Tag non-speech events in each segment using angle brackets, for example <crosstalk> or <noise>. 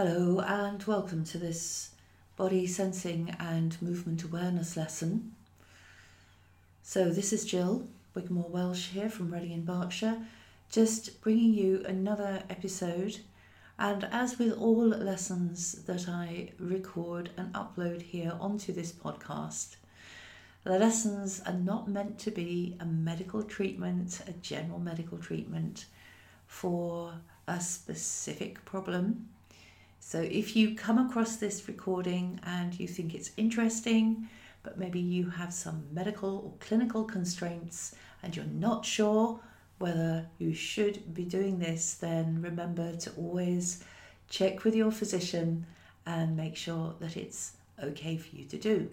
Hello, and welcome to this body sensing and movement awareness lesson. So, this is Jill Wigmore Welsh here from Reading in Berkshire, just bringing you another episode. And as with all lessons that I record and upload here onto this podcast, the lessons are not meant to be a medical treatment, a general medical treatment for a specific problem. So if you come across this recording and you think it's interesting, but maybe you have some medical or clinical constraints and you're not sure whether you should be doing this, then remember to always check with your physician and make sure that it's okay for you to do.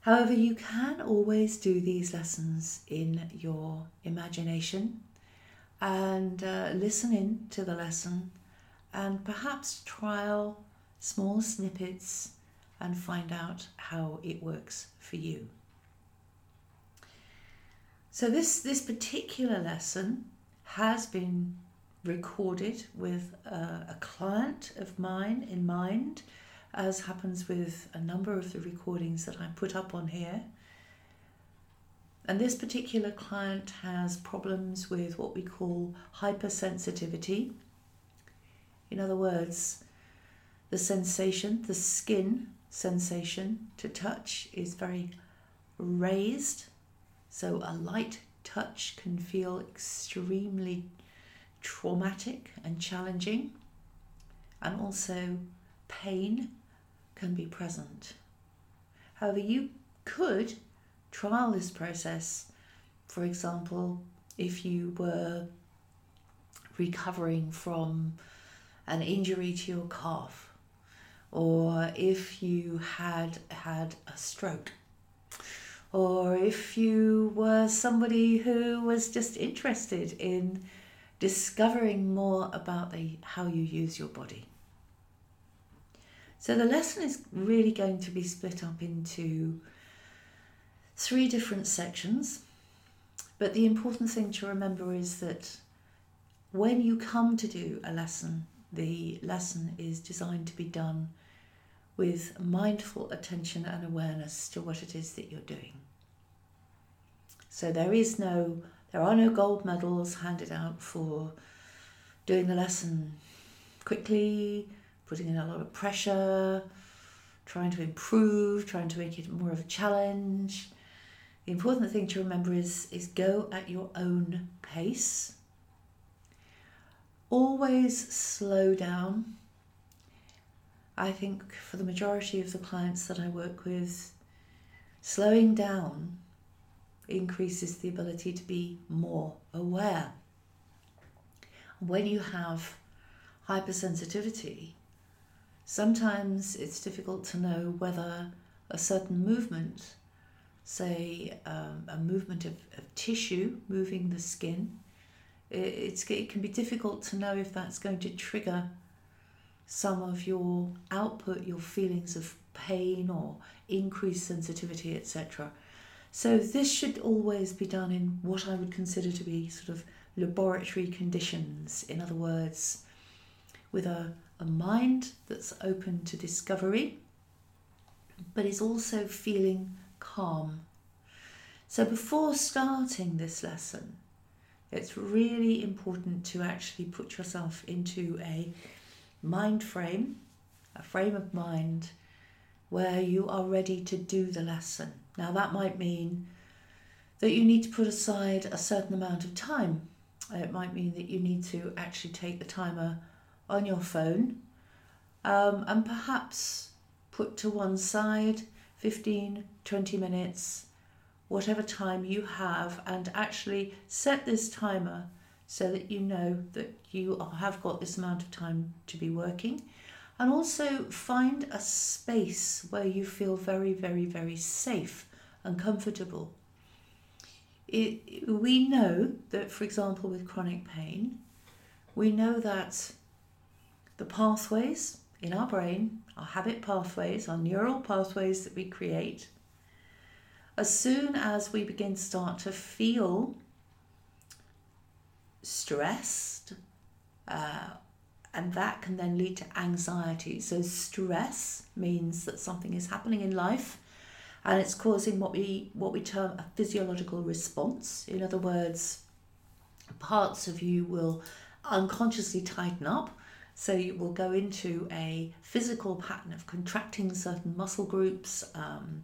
However, you can always do these lessons in your imagination and uh, listen in to the lesson and perhaps trial small snippets and find out how it works for you. So this this particular lesson has been recorded with a, a client of mine in mind, as happens with a number of the recordings that I put up on here. And this particular client has problems with what we call hypersensitivity. In other words, the sensation, the skin sensation to touch is very raised so a light touch can feel extremely traumatic and challenging, and also pain can be present. However, you could trial this process, for example, if you were recovering from an injury to your calf, or if you had had a stroke or if you were somebody who was just interested in discovering more about the, how you use your body. So the lesson is really going to be split up into three different sections. But the important thing to remember is that when you come to do a lesson, the lesson is designed to be done with mindful attention and awareness to what it is that you're doing. So there is no, there are no gold medals handed out for doing the lesson quickly, putting in a lot of pressure, trying to improve, trying to make it more of a challenge. The important thing to remember is, is go at your own pace. Always slow down I think for the majority of the clients that I work with, slowing down increases the ability to be more aware. When you have hypersensitivity, sometimes it's difficult to know whether a certain movement, say um, a movement of, of tissue moving the skin, it, it can be difficult to know if that's going to trigger some of your output, your feelings of pain or increased sensitivity, etc. So, this should always be done in what I would consider to be sort of laboratory conditions. In other words, with a, a mind that's open to discovery, but is also feeling calm. So, before starting this lesson, it's really important to actually put yourself into a mind frame, a frame of mind where you are ready to do the lesson. Now, that might mean that you need to put aside a certain amount of time. It might mean that you need to actually take the timer on your phone um, and perhaps put to one side 15, 20 minutes, whatever time you have, and actually set this timer so that you know that you have got this amount of time to be working. And also find a space where you feel very, very, very safe and comfortable. It, we know that, for example, with chronic pain, we know that the pathways in our brain, our habit pathways, our neural pathways that we create, as soon as we begin to start to feel stressed, uh, and that can then lead to anxiety. So, stress means that something is happening in life and it's causing what we what we term a physiological response. In other words, parts of you will unconsciously tighten up. So you will go into a physical pattern of contracting certain muscle groups. Um,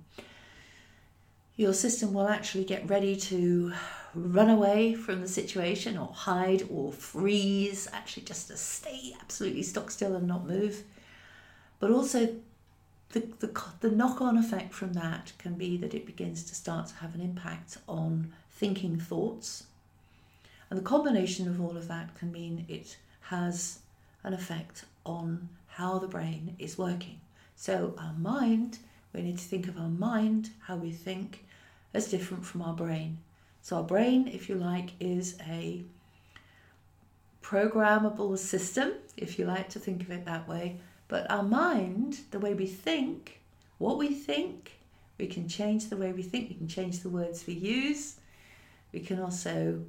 your system will actually get ready to run away from the situation or hide or freeze, actually just to stay absolutely stock still and not move. But also, the, the, the knock on effect from that can be that it begins to start to have an impact on thinking thoughts. And the combination of all of that can mean it has an effect on how the brain is working. So, our mind, we need to think of our mind, how we think, as different from our brain. So, our brain, if you like, is a programmable system, if you like to think of it that way. But our mind, the way we think, what we think, we can change the way we think, we can change the words we use, we can also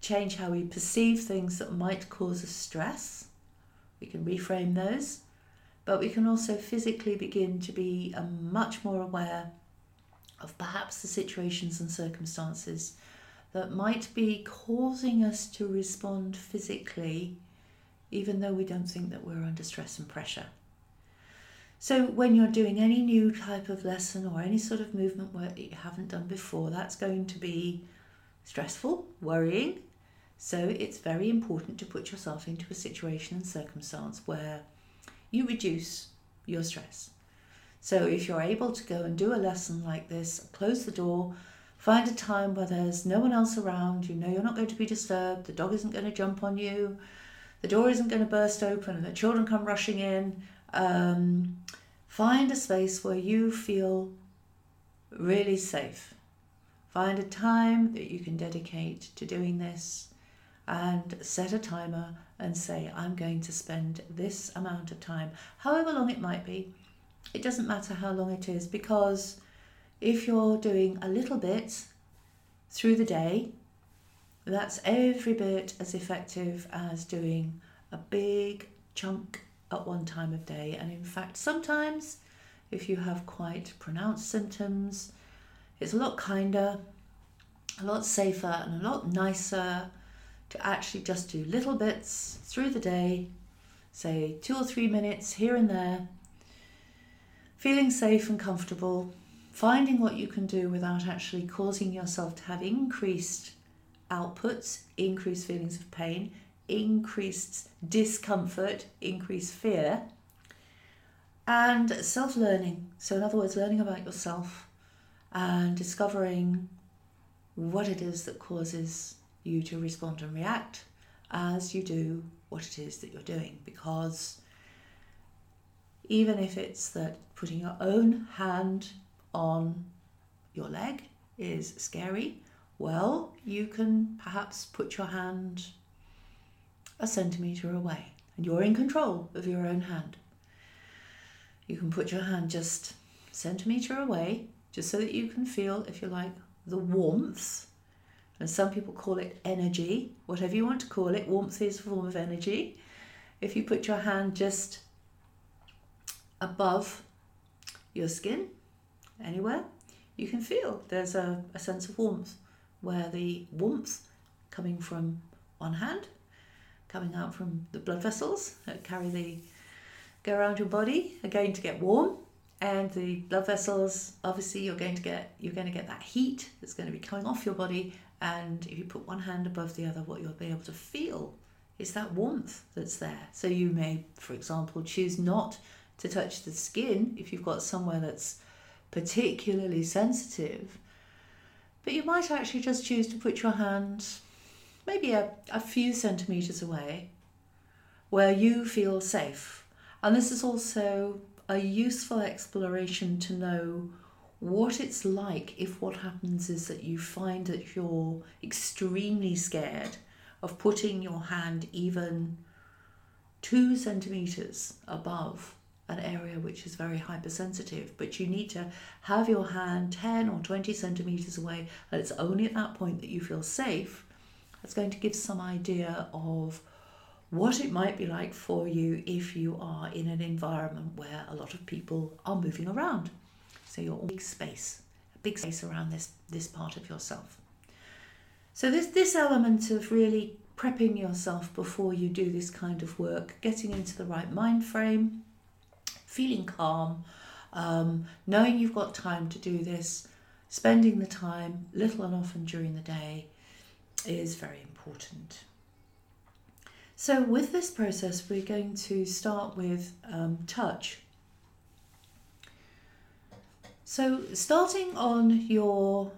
change how we perceive things that might cause us stress. We can reframe those, but we can also physically begin to be um, much more aware of perhaps the situations and circumstances that might be causing us to respond physically, even though we don't think that we're under stress and pressure. So, when you're doing any new type of lesson or any sort of movement work that you haven't done before, that's going to be stressful, worrying. So, it's very important to put yourself into a situation and circumstance where you reduce your stress. So, if you're able to go and do a lesson like this, close the door, Find a time where there's no one else around, you know you're not going to be disturbed, the dog isn't going to jump on you, the door isn't going to burst open, and the children come rushing in. Um, find a space where you feel really safe. Find a time that you can dedicate to doing this and set a timer and say, I'm going to spend this amount of time, however long it might be. It doesn't matter how long it is because if you're doing a little bit through the day, that's every bit as effective as doing a big chunk at one time of day. And in fact, sometimes if you have quite pronounced symptoms, it's a lot kinder, a lot safer, and a lot nicer to actually just do little bits through the day, say two or three minutes here and there, feeling safe and comfortable, finding what you can do without actually causing yourself to have increased outputs, increased feelings of pain, increased discomfort, increased fear, and self learning. So, in other words, learning about yourself and discovering what it is that causes you to respond and react as you do what it is that you're doing. Because even if it's that putting your own hand on your leg is scary, well, you can perhaps put your hand a centimetre away and you're in control of your own hand. You can put your hand just centimetre away just so that you can feel, if you like, the warmth. And some people call it energy, whatever you want to call it, warmth is a form of energy. If you put your hand just above your skin, anywhere, you can feel there's a, a sense of warmth where the warmth coming from one hand, coming out from the blood vessels that carry the go around your body are going to get warm and the blood vessels obviously you're going to get you're going to get that heat that's going to be coming off your body and if you put one hand above the other what you'll be able to feel is that warmth that's there so you may for example choose not to touch the skin if you've got somewhere that's particularly sensitive, but you might actually just choose to put your hand maybe a, a few centimetres away where you feel safe. And this is also a useful exploration to know what it's like if what happens is that you find that you're extremely scared of putting your hand even two centimetres above an area which is very hypersensitive, but you need to have your hand 10 or 20 centimeters away, and it's only at that point that you feel safe. That's going to give some idea of what it might be like for you if you are in an environment where a lot of people are moving around. So you're big space, a big space around this this part of yourself. So this this element of really prepping yourself before you do this kind of work, getting into the right mind frame, feeling calm, um, knowing you've got time to do this, spending the time little and often during the day is very important. So, with this process, we're going to start with um, touch. So, starting on your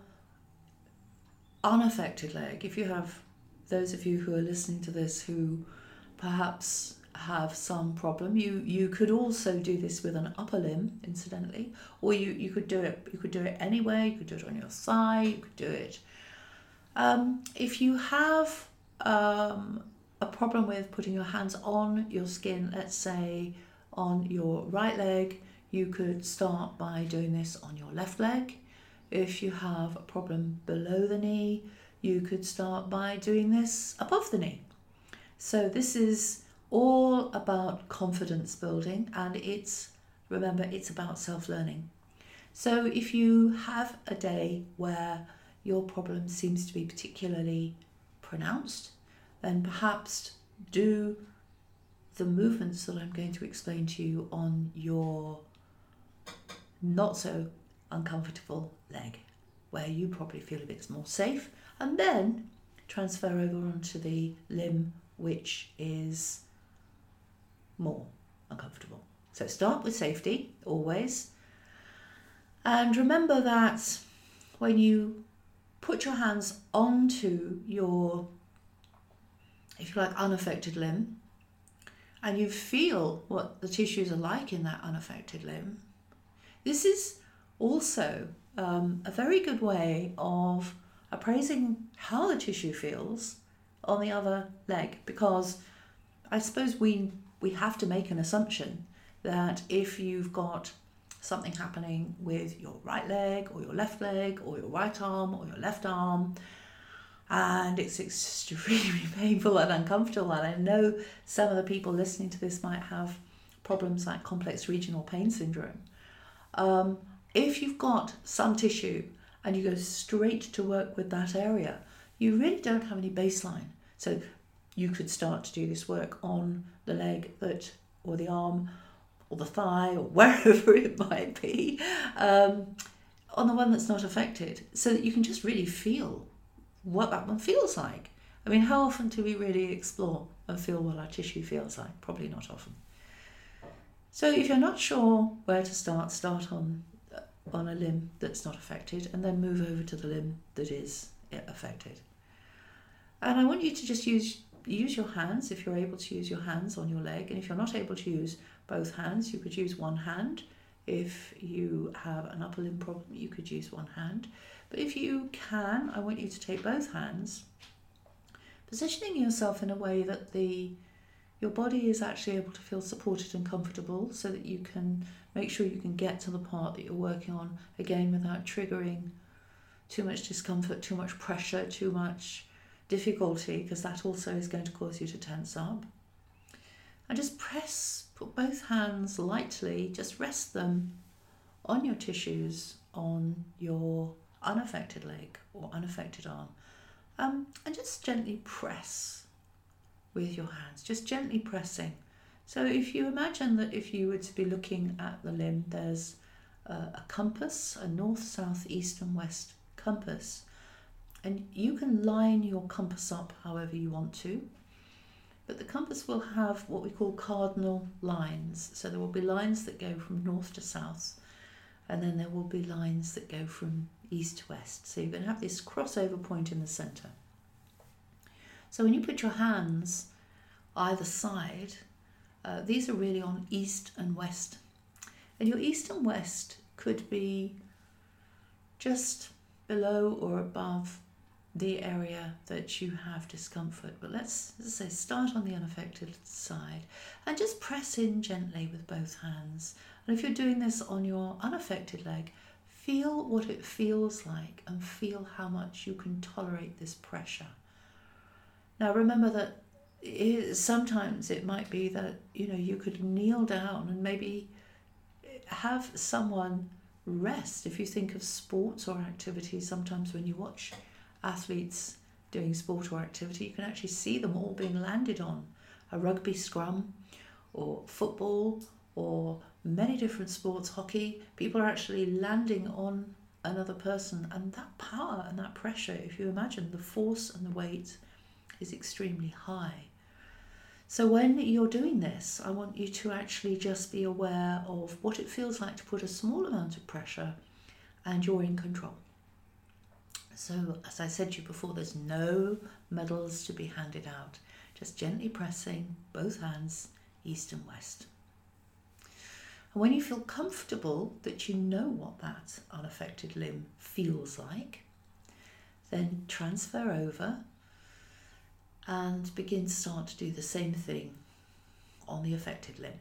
unaffected leg, if you have those of you who are listening to this who perhaps have some problem, you you could also do this with an upper limb, incidentally, or you you could do it you could do it anywhere. You could do it on your thigh. You could do it. Um, if you have um, a problem with putting your hands on your skin, let's say on your right leg, you could start by doing this on your left leg. If you have a problem below the knee, you could start by doing this above the knee. So, this is all about confidence building and it's, remember, it's about self learning. So, if you have a day where your problem seems to be particularly pronounced, then perhaps do the movements that I'm going to explain to you on your not so uncomfortable leg, where you probably feel a bit more safe, and then transfer over onto the limb which is more uncomfortable. So start with safety always. And remember that when you put your hands onto your if you like, unaffected limb, and you feel what the tissues are like in that unaffected limb, this is also um, a very good way of appraising how the tissue feels on the other leg because I suppose we we have to make an assumption that if you've got something happening with your right leg or your left leg or your right arm or your left arm and it's extremely <laughs> painful and uncomfortable. And I know some of the people listening to this might have problems like complex regional pain syndrome. Um, if you've got some tissue and you go straight to work with that area, you really don't have any baseline. So you could start to do this work on the leg that, or the arm, or the thigh, or <laughs> wherever it might be, um, on the one that's not affected, so that you can just really feel what that one feels like. I mean, how often do we really explore and feel what our tissue feels like? Probably not often. So if you're not sure where to start, start on uh, on a limb that's not affected and then move over to the limb that is affected. And I want you to just use use your hands if you're able to use your hands on your leg and if you're not able to use both hands, you could use one hand. If you have an upper limb problem, you could use one hand. But if you can, I want you to take both hands, positioning yourself in a way that the your body is actually able to feel supported and comfortable so that you can make sure you can get to the part that you're working on again without triggering too much discomfort, too much pressure, too much difficulty, because that also is going to cause you to tense up. And just press, put both hands lightly, just rest them on your tissues, on your unaffected leg or unaffected arm, um, and just gently press with your hands, just gently pressing. So if you imagine that if you were to be looking at the limb, there's a, a compass, a north, south, east, and west compass, and you can line your compass up however you want to. But the compass will have what we call cardinal lines. So there will be lines that go from north to south, and then there will be lines that go from east to west. So you're going to have this crossover point in the centre. So when you put your hands either side, uh, these are really on east and west. And your east and west could be just below or above the area that you have discomfort. But let's, let's say start on the unaffected side and just press in gently with both hands. And if you're doing this on your unaffected leg, Feel what it feels like and feel how much you can tolerate this pressure. Now, remember that it, sometimes it might be that you know you could kneel down and maybe have someone rest. If you think of sports or activities, sometimes when you watch athletes doing sport or activity, you can actually see them all being landed on a rugby scrum or football or many different sports, hockey. People are actually landing on another person, and that power and that pressure, if you imagine the force and the weight, is extremely high. So, when you're doing this, I want you to actually just be aware of what it feels like to put a small amount of pressure and you're in control. So, as I said to you before, there's no medals to be handed out, just gently pressing both hands east and west. And when you feel comfortable that you know what that unaffected limb feels like, then transfer over and begin to start to do the same thing on the affected limb.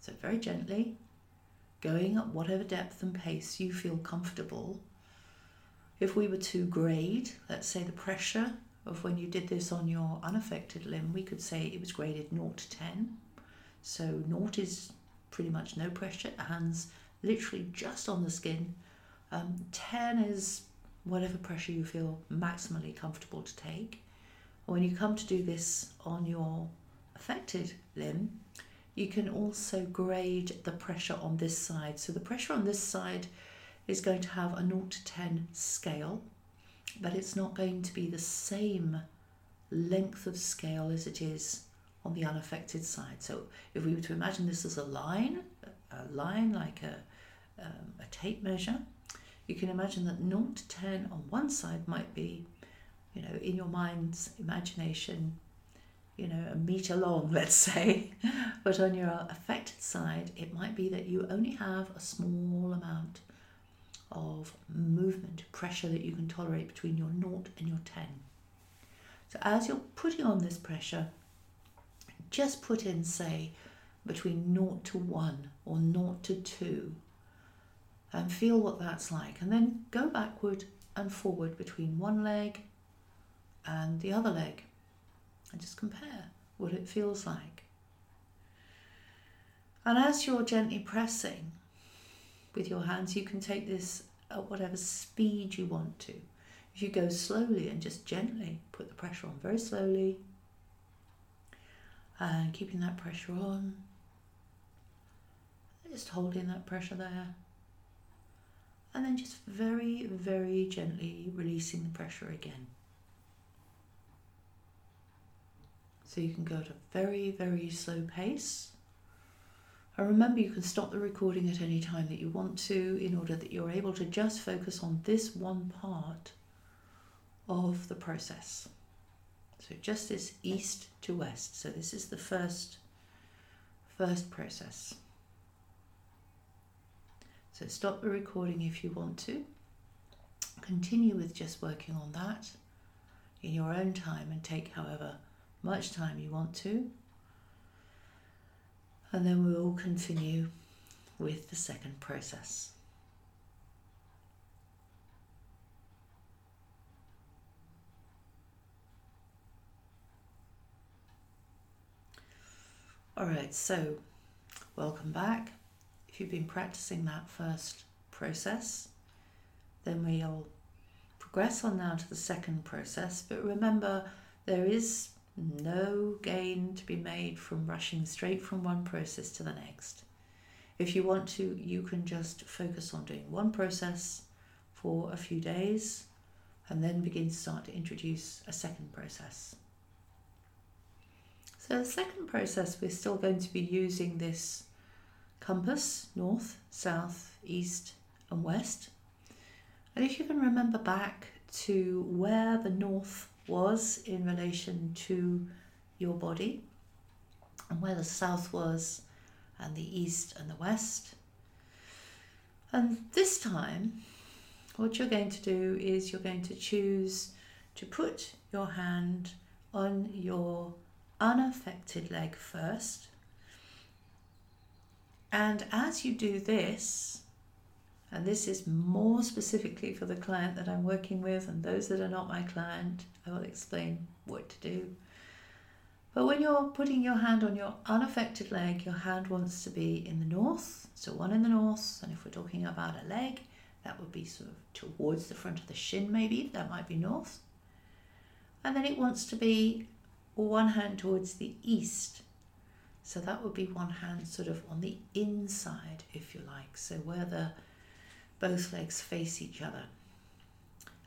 So, very gently, going at whatever depth and pace you feel comfortable. If we were to grade, let's say the pressure of when you did this on your unaffected limb, we could say it was graded 0 to 10. So, 0 is pretty much no pressure, hands literally just on the skin. Um, 10 is whatever pressure you feel maximally comfortable to take. When you come to do this on your affected limb, you can also grade the pressure on this side. So the pressure on this side is going to have a 0 to 10 scale, but it's not going to be the same length of scale as it is on the unaffected side. So if we were to imagine this as a line, a line like a, um, a tape measure, you can imagine that 0 to 10 on one side might be you know, in your mind's imagination, you know, a meter long, <laughs> let's say. but on your affected side, it might be that you only have a small amount of movement, pressure that you can tolerate between your naught and your 10. So as you're putting on this pressure, just put in, say, between naught to 1 or naught to 2 and feel what that's like. And then go backward and forward between one leg and the other leg and just compare what it feels like. And as you're gently pressing with your hands, you can take this at whatever speed you want to. If you go slowly and just gently put the pressure on very slowly and keeping that pressure on, just holding that pressure there. And then just very, very gently releasing the pressure again. So you can go at a very, very slow pace. And remember, you can stop the recording at any time that you want to in order that you're able to just focus on this one part of the process. So just this east to west. So this is the first first process. So stop the recording if you want to. Continue with just working on that in your own time and take however much time you want to. And then we'll continue with the second process. All right, so welcome back. If you've been practicing that first process, then we'll progress on now to the second process. But remember, there is no gain to be made from rushing straight from one process to the next. If you want to, you can just focus on doing one process for a few days and then begin to start to introduce a second process. So, the second process, we're still going to be using this compass north, south, east, and west. And if you can remember back to where the north was in relation to your body and where the south was and the east and the west. And this time, what you're going to do is you're going to choose to put your hand on your unaffected leg first. And as you do this, and this is more specifically for the client that I'm working with, and those that are not my client, I will explain what to do. But when you're putting your hand on your unaffected leg, your hand wants to be in the north. So one in the north, and if we're talking about a leg, that would be sort of towards the front of the shin, maybe, that might be north. And then it wants to be one hand towards the east. So that would be one hand sort of on the inside, if you like. So where the both legs face each other.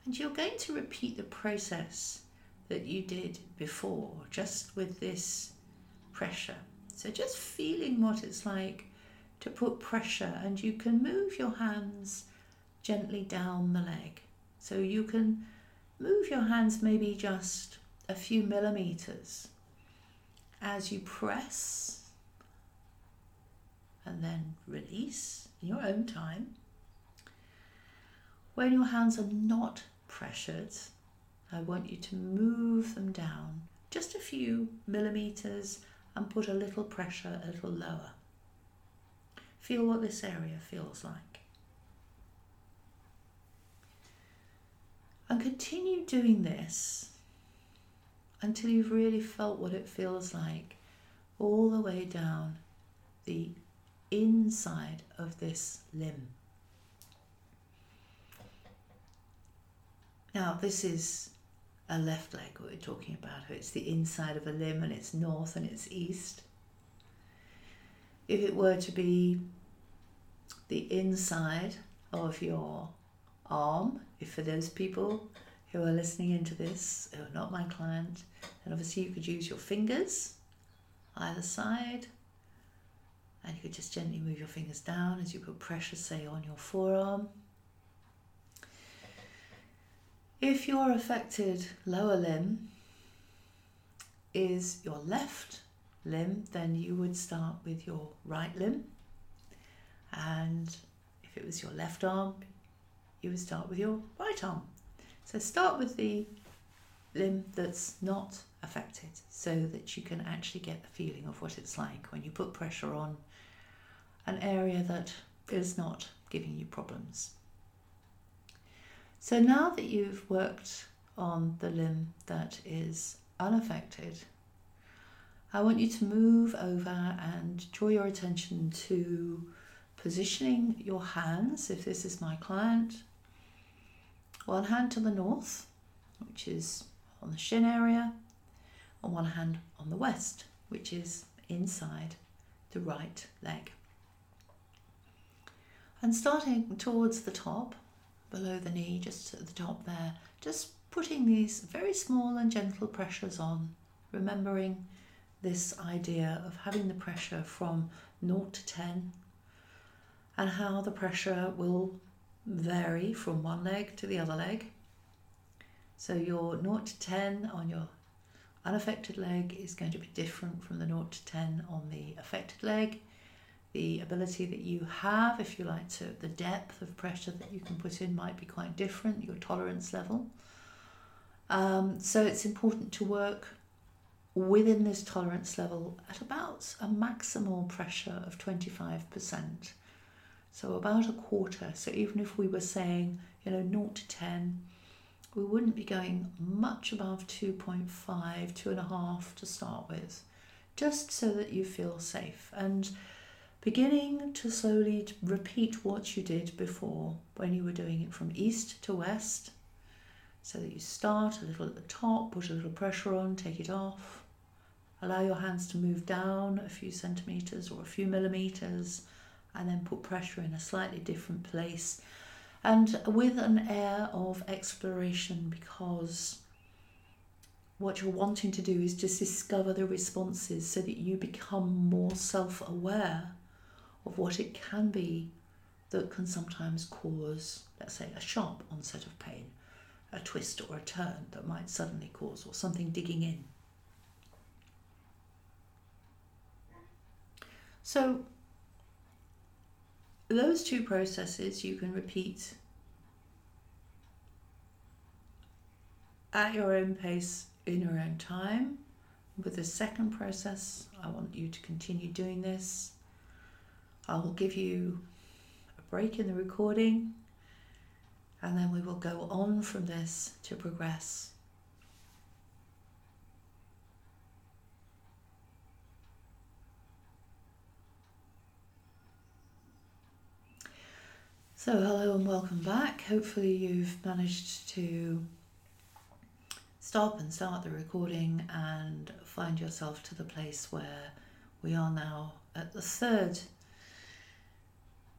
And you're going to repeat the process that you did before, just with this pressure. So just feeling what it's like to put pressure, and you can move your hands gently down the leg. So you can move your hands maybe just a few millimeters as you press and then release in your own time. When your hands are not pressured, I want you to move them down just a few millimeters and put a little pressure a little lower. Feel what this area feels like. And continue doing this until you've really felt what it feels like all the way down the inside of this limb. Now, this is a left leg we're talking about. It's the inside of a limb and it's north and it's east. If it were to be the inside of your arm, if for those people who are listening into this who are not my client, then obviously you could use your fingers either side and you could just gently move your fingers down as you put pressure, say, on your forearm. If your affected lower limb is your left limb, then you would start with your right limb. And if it was your left arm, you would start with your right arm. So start with the limb that's not affected so that you can actually get the feeling of what it's like when you put pressure on an area that is not giving you problems. So now that you've worked on the limb that is unaffected, I want you to move over and draw your attention to positioning your hands, if this is my client, one hand to the north, which is on the shin area, and one hand on the west, which is inside the right leg. And starting towards the top, below the knee, just at the top there, just putting these very small and gentle pressures on, remembering this idea of having the pressure from 0 to 10 and how the pressure will vary from one leg to the other leg. So your 0 to 10 on your unaffected leg is going to be different from the 0 to 10 on the affected leg. The ability that you have, if you like to, the depth of pressure that you can put in might be quite different, your tolerance level. Um, so it's important to work within this tolerance level at about a maximal pressure of 25%. So about a quarter. So even if we were saying, you know, 0 to 10, we wouldn't be going much above 2.5, 2.5 to start with, just so that you feel safe. And beginning to slowly repeat what you did before when you were doing it from east to west, so that you start a little at the top, put a little pressure on, take it off. Allow your hands to move down a few centimeters or a few millimeters and then put pressure in a slightly different place and with an air of exploration because what you're wanting to do is just discover the responses so that you become more self aware of what it can be that can sometimes cause, let's say, a sharp onset of pain, a twist or a turn that might suddenly cause, or something digging in. So, those two processes you can repeat at your own pace in your own time. With the second process, I want you to continue doing this. I'll give you a break in the recording and then we will go on from this to progress. So, hello and welcome back. Hopefully, you've managed to stop and start the recording and find yourself to the place where we are now at the third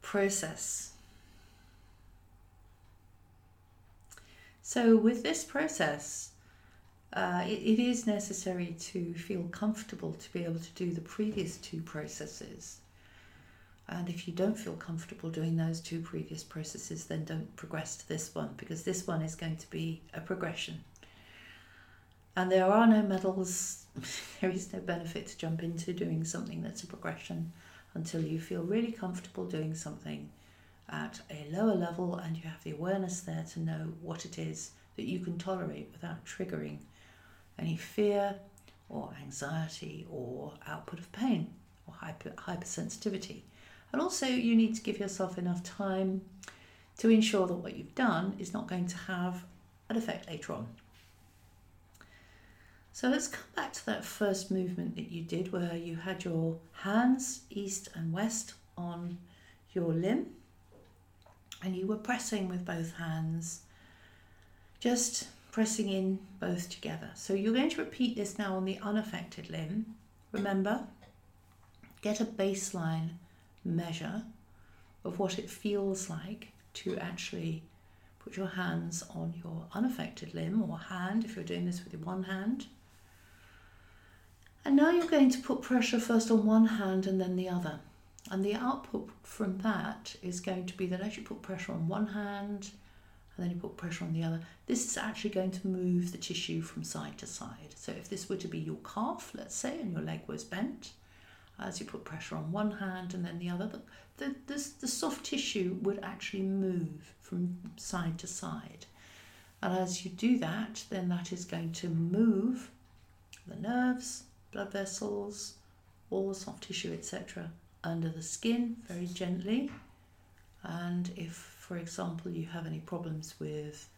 process. So, with this process, uh, it, it is necessary to feel comfortable to be able to do the previous two processes. And if you don't feel comfortable doing those two previous processes, then don't progress to this one because this one is going to be a progression. And there are no medals, <laughs> there is no benefit to jump into doing something that's a progression until you feel really comfortable doing something at a lower level and you have the awareness there to know what it is that you can tolerate without triggering any fear or anxiety or output of pain or hyper, hypersensitivity. And also, you need to give yourself enough time to ensure that what you've done is not going to have an effect later on. So let's come back to that first movement that you did where you had your hands east and west on your limb and you were pressing with both hands, just pressing in both together. So you're going to repeat this now on the unaffected limb. Remember, get a baseline measure of what it feels like to actually put your hands on your unaffected limb or hand if you're doing this with your one hand. And now you're going to put pressure first on one hand and then the other. And the output from that is going to be that as you put pressure on one hand and then you put pressure on the other, this is actually going to move the tissue from side to side. So if this were to be your calf, let's say, and your leg was bent, as you put pressure on one hand and then the other, the, the, the, the soft tissue would actually move from side to side. And as you do that, then that is going to move the nerves, blood vessels, all the soft tissue, etc., under the skin very gently. And if, for example, you have any problems with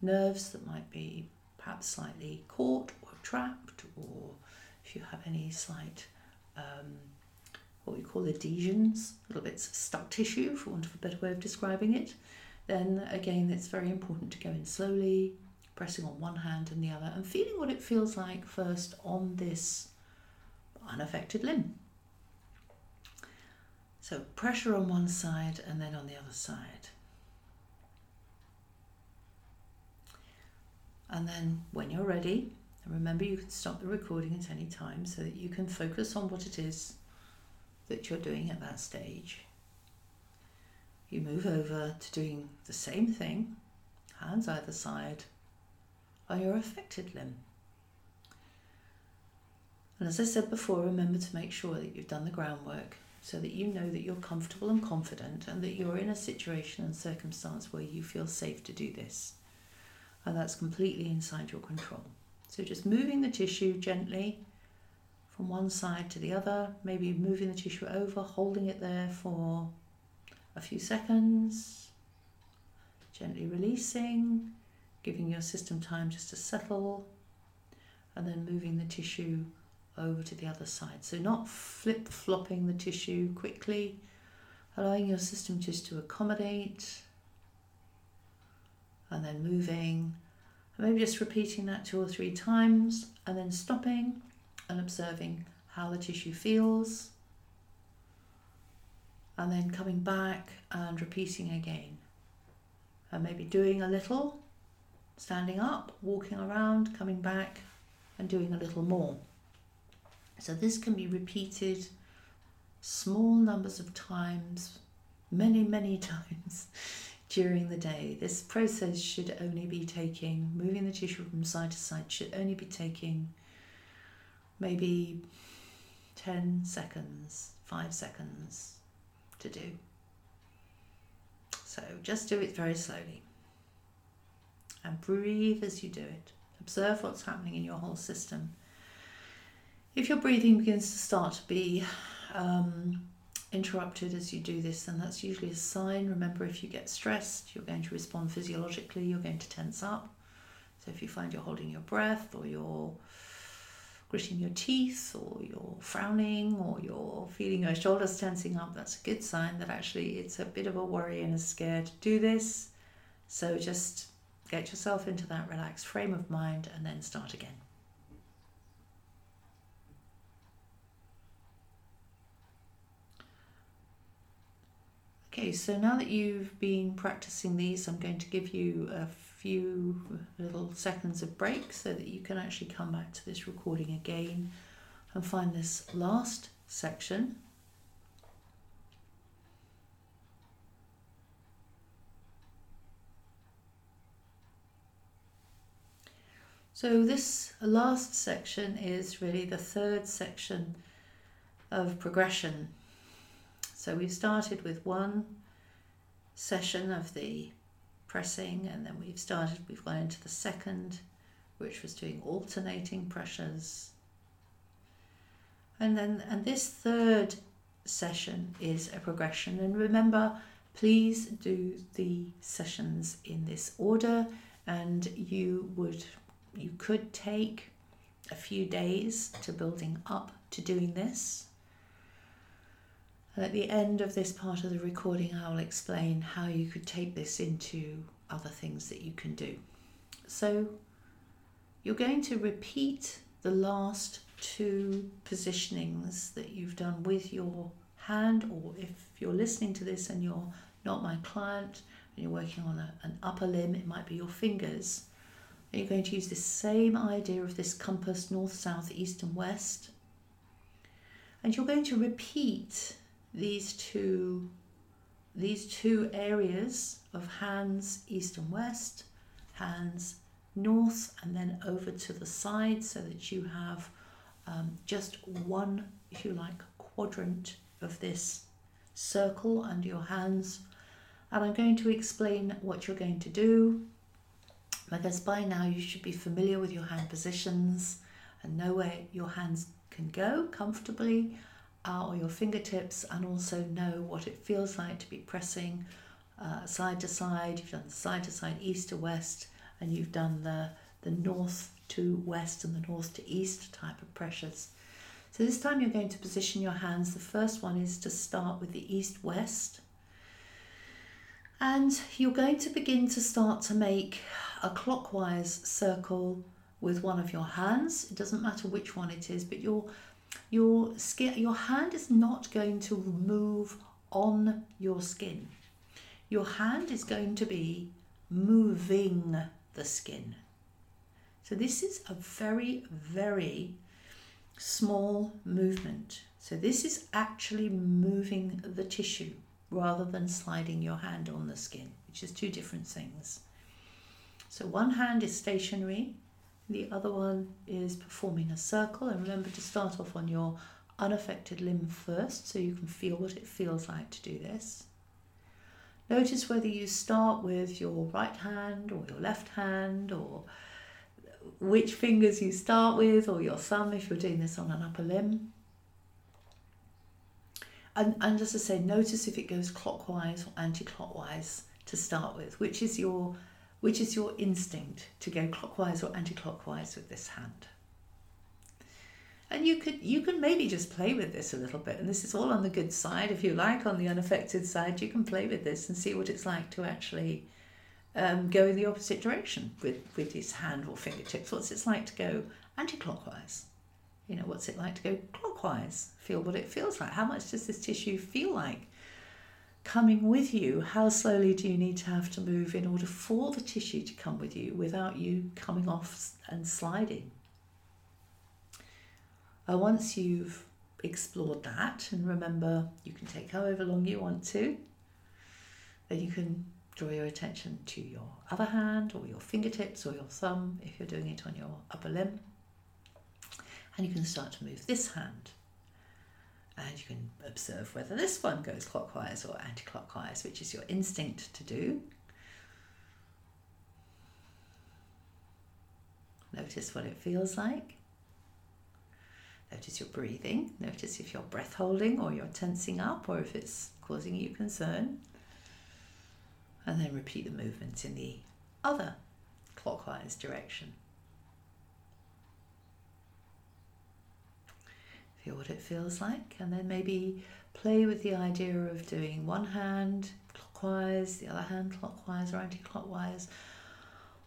nerves that might be perhaps slightly caught or trapped, or if you have any slight um, what we call adhesions, little bits of stuck tissue, for want of a better way of describing it, then again, it's very important to go in slowly, pressing on one hand and the other, and feeling what it feels like first on this unaffected limb. So, pressure on one side and then on the other side. And then, when you're ready, remember you can stop the recording at any time so that you can focus on what it is that you're doing at that stage. You move over to doing the same thing, hands either side, on your affected limb. And as I said before, remember to make sure that you've done the groundwork so that you know that you're comfortable and confident and that you're in a situation and circumstance where you feel safe to do this. And that's completely inside your control. So just moving the tissue gently from one side to the other, maybe moving the tissue over, holding it there for a few seconds, gently releasing, giving your system time just to settle, and then moving the tissue over to the other side. So, not flip flopping the tissue quickly, allowing your system just to accommodate, and then moving, and maybe just repeating that two or three times, and then stopping and observing how the tissue feels, and then coming back and repeating again. And maybe doing a little, standing up, walking around, coming back, and doing a little more. So, this can be repeated small numbers of times, many, many <laughs> times during the day. This process should only be taking, moving the tissue from side to side, should only be taking maybe 10 seconds, 5 seconds to do. So just do it very slowly. And breathe as you do it. Observe what's happening in your whole system. If your breathing begins to start to be um, interrupted as you do this, then that's usually a sign. Remember, if you get stressed, you're going to respond physiologically, you're going to tense up. So if you find you're holding your breath or you're gritting your teeth or you're frowning or you're feeling your shoulders tensing up, that's a good sign that actually it's a bit of a worry and a scare to do this. So just get yourself into that relaxed frame of mind and then start again. Okay, so now that you've been practicing these, I'm going to give you a few little seconds of break so that you can actually come back to this recording again and find this last section. So, this last section is really the third section of progression so we've started with one session of the pressing and then we've started, we've gone into the second, which was doing alternating pressures. And then, and this third session is a progression. And remember, please do the sessions in this order and you would, you could take a few days to building up to doing this. And at the end of this part of the recording, I will explain how you could take this into other things that you can do. So, you're going to repeat the last two positionings that you've done with your hand, or if you're listening to this and you're not my client and you're working on a, an upper limb, it might be your fingers. You're going to use the same idea of this compass north, south, east, and west. And you're going to repeat these two these two areas of hands east and west, hands north and then over to the side so that you have um, just one, if you like, quadrant of this circle under your hands. And I'm going to explain what you're going to do because by now you should be familiar with your hand positions and know where your hands can go comfortably uh, or your fingertips and also know what it feels like to be pressing uh, side to side. You've done side to side, east to west, and you've done the, the north to west and the north to east type of pressures. So this time you're going to position your hands. The first one is to start with the east west. And you're going to begin to start to make a clockwise circle with one of your hands. It doesn't matter which one it is, but you're your skin, your hand is not going to move on your skin. Your hand is going to be moving the skin. So this is a very, very small movement. So this is actually moving the tissue rather than sliding your hand on the skin, which is two different things. So one hand is stationary the other one is performing a circle. And remember to start off on your unaffected limb first so you can feel what it feels like to do this. Notice whether you start with your right hand or your left hand or which fingers you start with or your thumb if you're doing this on an upper limb. And, and just to say, notice if it goes clockwise or anti clockwise to start with, which is your which is your instinct to go clockwise or anti-clockwise with this hand. And you could you can maybe just play with this a little bit, and this is all on the good side. If you like, on the unaffected side, you can play with this and see what it's like to actually um, go in the opposite direction with with these hand or fingertips. What's it like to go anti-clockwise? You know, what's it like to go clockwise? Feel what it feels like. How much does this tissue feel like coming with you, how slowly do you need to have to move in order for the tissue to come with you without you coming off and sliding? Uh, once you've explored that, and remember you can take however long you want to, then you can draw your attention to your other hand or your fingertips or your thumb if you're doing it on your upper limb. And you can start to move this hand and you can observe whether this one goes clockwise or anti-clockwise, which is your instinct to do. Notice what it feels like. Notice your breathing. Notice if you're breath holding or you're tensing up or if it's causing you concern. And then repeat the movements in the other clockwise direction. Feel what it feels like, and then maybe play with the idea of doing one hand clockwise, the other hand clockwise or anti clockwise,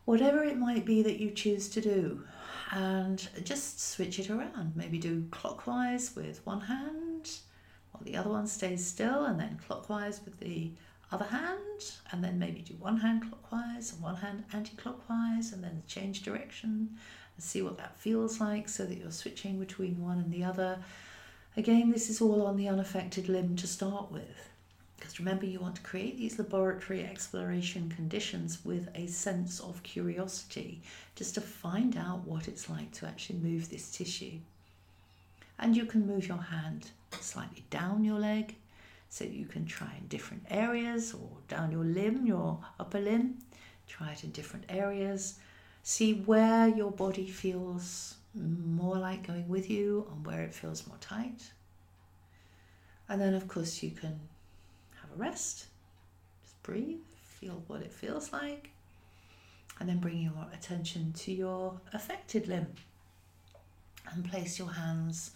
whatever it might be that you choose to do. And just switch it around. Maybe do clockwise with one hand while the other one stays still, and then clockwise with the other hand, and then maybe do one hand clockwise and one hand anti clockwise, and then change direction see what that feels like so that you're switching between one and the other. Again, this is all on the unaffected limb to start with. Because remember, you want to create these laboratory exploration conditions with a sense of curiosity, just to find out what it's like to actually move this tissue. And you can move your hand slightly down your leg so you can try in different areas or down your limb, your upper limb. Try it in different areas. See where your body feels more like going with you and where it feels more tight. And then, of course, you can have a rest. Just breathe, feel what it feels like, and then bring your attention to your affected limb and place your hands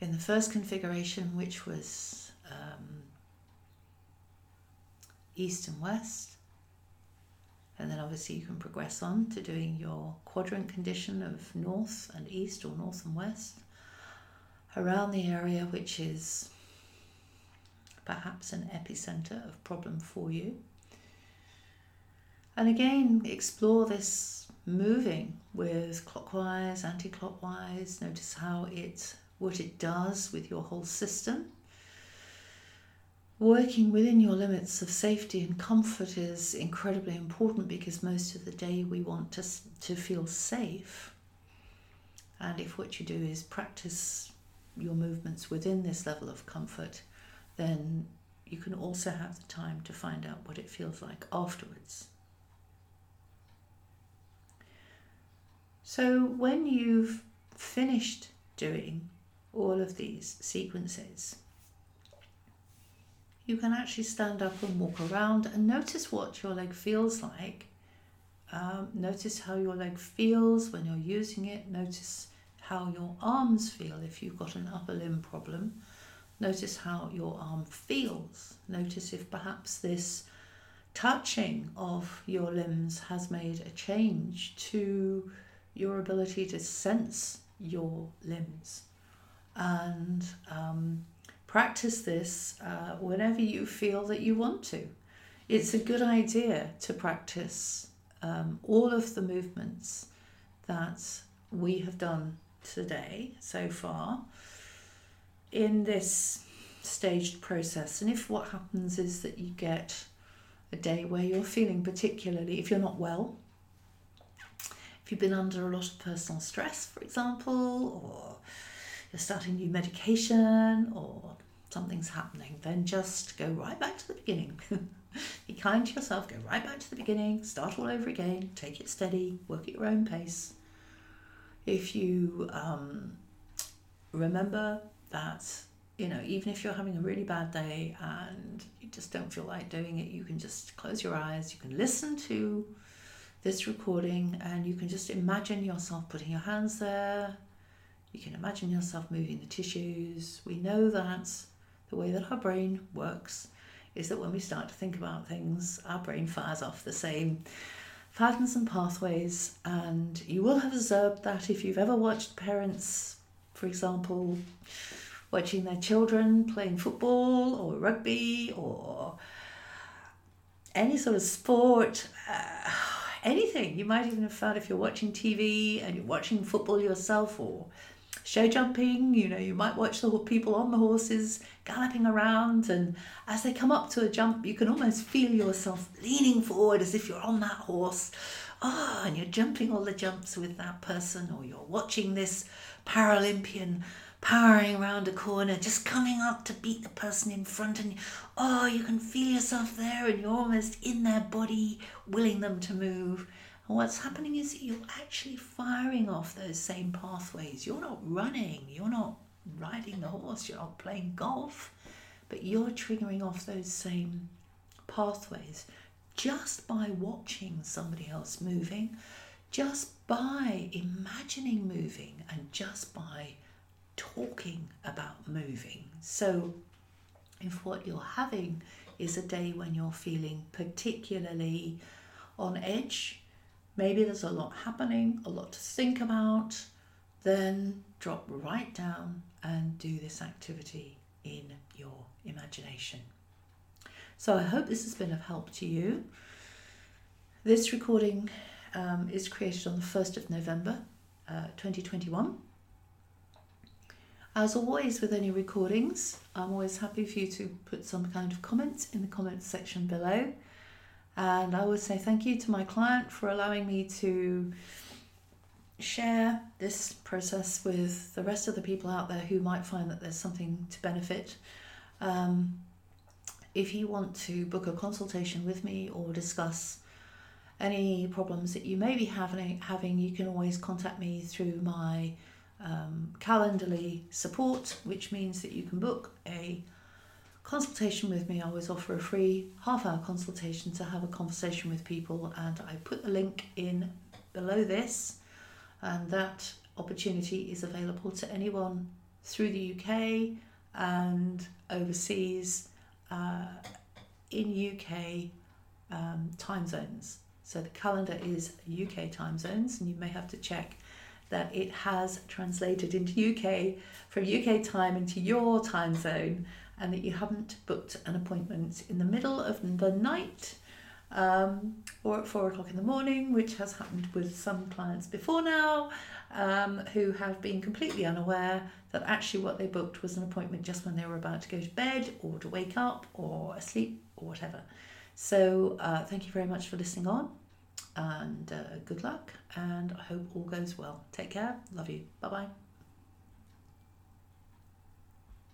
in the first configuration, which was um, east and west. And then obviously you can progress on to doing your quadrant condition of north and east or north and west around the area which is perhaps an epicenter of problem for you. And again, explore this moving with clockwise, anti clockwise. Notice how it, what it does with your whole system. Working within your limits of safety and comfort is incredibly important because most of the day we want to, to feel safe. And if what you do is practice your movements within this level of comfort, then you can also have the time to find out what it feels like afterwards. So, when you've finished doing all of these sequences, you can actually stand up and walk around and notice what your leg feels like. Um, notice how your leg feels when you're using it. Notice how your arms feel if you've got an upper limb problem. Notice how your arm feels. Notice if perhaps this touching of your limbs has made a change to your ability to sense your limbs. And um, Practice this uh, whenever you feel that you want to. It's a good idea to practice um, all of the movements that we have done today so far in this staged process. And if what happens is that you get a day where you're feeling particularly, if you're not well, if you've been under a lot of personal stress, for example, or you're starting new medication or something's happening, then just go right back to the beginning. <laughs> Be kind to yourself, go right back to the beginning, start all over again, take it steady, work at your own pace. If you um, remember that, you know, even if you're having a really bad day and you just don't feel like doing it, you can just close your eyes, you can listen to this recording, and you can just imagine yourself putting your hands there, you can imagine yourself moving the tissues. We know that the way that our brain works is that when we start to think about things, our brain fires off the same patterns and pathways. And you will have observed that if you've ever watched parents, for example, watching their children playing football or rugby or any sort of sport, uh, anything. You might even have found if you're watching TV and you're watching football yourself or show jumping, you know, you might watch the people on the horses galloping around, and as they come up to a jump, you can almost feel yourself leaning forward as if you're on that horse. Ah, oh, and you're jumping all the jumps with that person, or you're watching this Paralympian powering around a corner, just coming up to beat the person in front, and oh, you can feel yourself there, and you're almost in their body, willing them to move. And what's happening is that you're actually firing off those same pathways. You're not running, you're not riding the horse, you're not playing golf, but you're triggering off those same pathways just by watching somebody else moving, just by imagining moving, and just by talking about moving. So, if what you're having is a day when you're feeling particularly on edge, maybe there's a lot happening, a lot to think about, then drop right down and do this activity in your imagination. So I hope this has been of help to you. This recording um, is created on the 1st of November uh, 2021. As always, with any recordings, I'm always happy for you to put some kind of comments in the comments section below. And I would say thank you to my client for allowing me to share this process with the rest of the people out there who might find that there's something to benefit. Um, if you want to book a consultation with me or discuss any problems that you may be having, having you can always contact me through my um, Calendly support, which means that you can book a consultation with me. I always offer a free half hour consultation to have a conversation with people, and I put the link in below this, and that opportunity is available to anyone through the UK and overseas uh, in UK um, time zones. So the calendar is UK time zones, and you may have to check that it has translated into UK from UK time into your time zone, and that you haven't booked an appointment in the middle of the night um, or at four o'clock in the morning, which has happened with some clients before now, um, who have been completely unaware that actually what they booked was an appointment just when they were about to go to bed or to wake up or asleep or whatever. So, uh, thank you very much for listening on and uh, good luck. And I hope all goes well. Take care. Love you. Bye bye.